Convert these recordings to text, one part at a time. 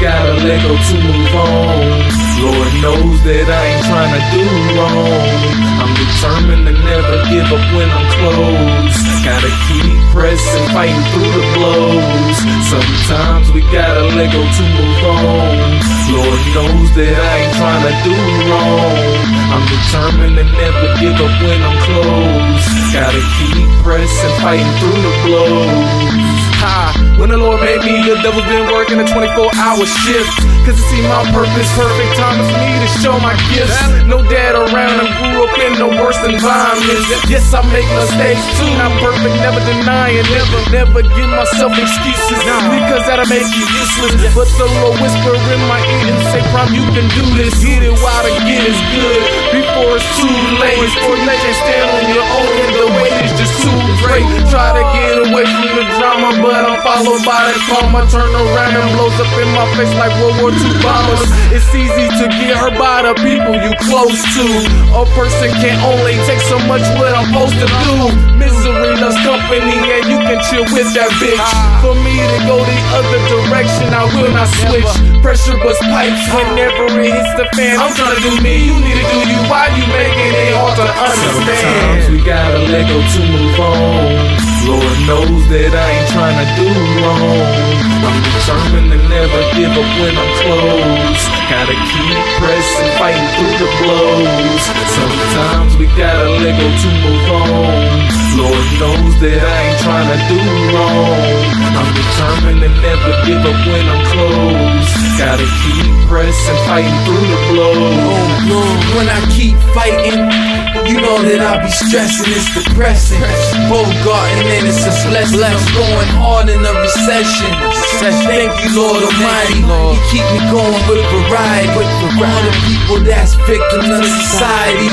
to let go to move on. Lord knows that I ain't trying to do wrong. I'm determined to never give up when I'm close. Gotta keep pressing, fighting through the blows. Sometimes we gotta let go to move on. Lord knows that I ain't trying to do wrong. I'm determined to never give up when I'm close. Gotta keep pressing, fighting through the blows. Ha, the Lord made me, the devil's been working a 24 hour shift. Cause it see my purpose, perfect time for me to show my gifts. No dad around, I grew up in the worst environments. Yes, I make mistakes too, not perfect, never denying. Never, never give myself excuses, because that'll make you useless. But the Lord whisper in my ear and say, Prom, you can do this. Get it while the get is good, before it's too late. Before you can followed by the karma. Turn around and blows up in my face like World War II bombers. It's easy to get hurt by the people you close to. A person can only take so much what I'm supposed to do. Misery loves company, and you can chill with that bitch. For me to go the other direction, I will not switch. Pressure was pipes whenever it hits the fan. I'm trying to do me, you need to do you. Why you making it hard to understand? Sometimes we gotta let go to move on. Knows that I ain't trying to do wrong. I'm determined to never give up when I'm close. Gotta keep pressing, fighting through the blows. Sometimes we gotta let go to move on. Lord knows that I ain't trying to do wrong. I'm determined to never give up when I'm. Gotta keep pressing, fighting through the blows. When I keep fighting, you know that I be stressing, it's depressing. Bogarting and it's a blessing. I'm going hard in a recession. Thank you, Lord Almighty. You keep me going with variety. All the people that's victims of society.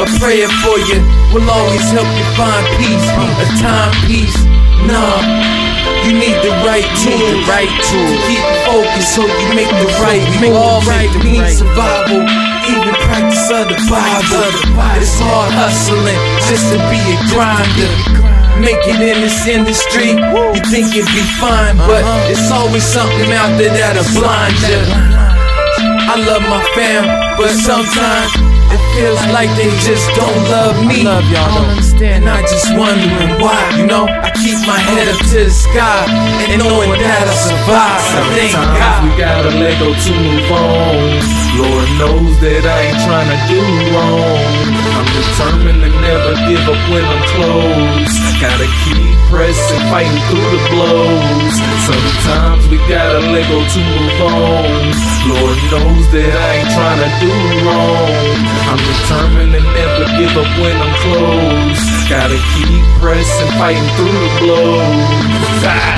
A prayer for you will always help you find peace. A timepiece, nah. You need the right tool, the right tool. To keep focused so you make the right move. All right we need survival. Even practice of the Bible. It's hard hustling just to be a grinder. Make it in this industry, you think it'd be fine, but it's always something out there that'll blind you. I love my fam, but sometimes it feels like they just don't love me. I love y'all, don't understand. And I just wondering why, you know. I keep my head up to the sky and knowing that I survive. I thank Sometimes we gotta let go to move on. Knows that I ain't trying to do wrong. I'm determined to never give up when I'm close. Gotta keep pressing, fighting through the blows. Sometimes we gotta let go to move on. Lord knows that I ain't trying to do wrong. I'm determined to never give up when I'm close. Gotta keep pressing, fighting through the blows. God, help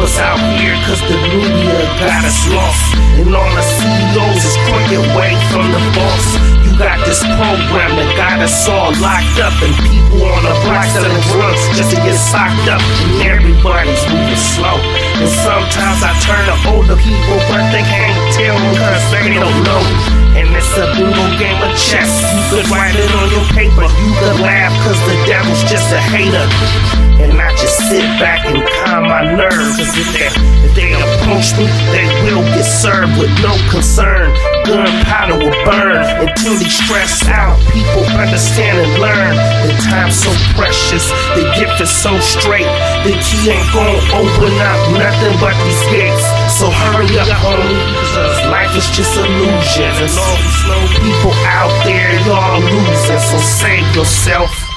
us out here, cause the media got us lost. And all the CEOs is crooked away from the boss. You got this program that got us all locked up, and people on the block selling drugs just to get socked up. And everybody's moving slow. And sometimes I turn to older people, but they can't tell me cause they don't know. And it's a brutal game of chess. You could write it on your paper, you could laugh cause the devil's just a hater. And I just sit back and calm my nerves. Cause if they, if they approach me, they will get served with no concern. Gunpowder will burn until they stress out. People understand and learn. The time's so precious, the gift is so straight. The key ain't gonna open up nothing but these gates. So hurry up, homie, cause life is just illusion. And all slow people out there, y'all losing. So save yourself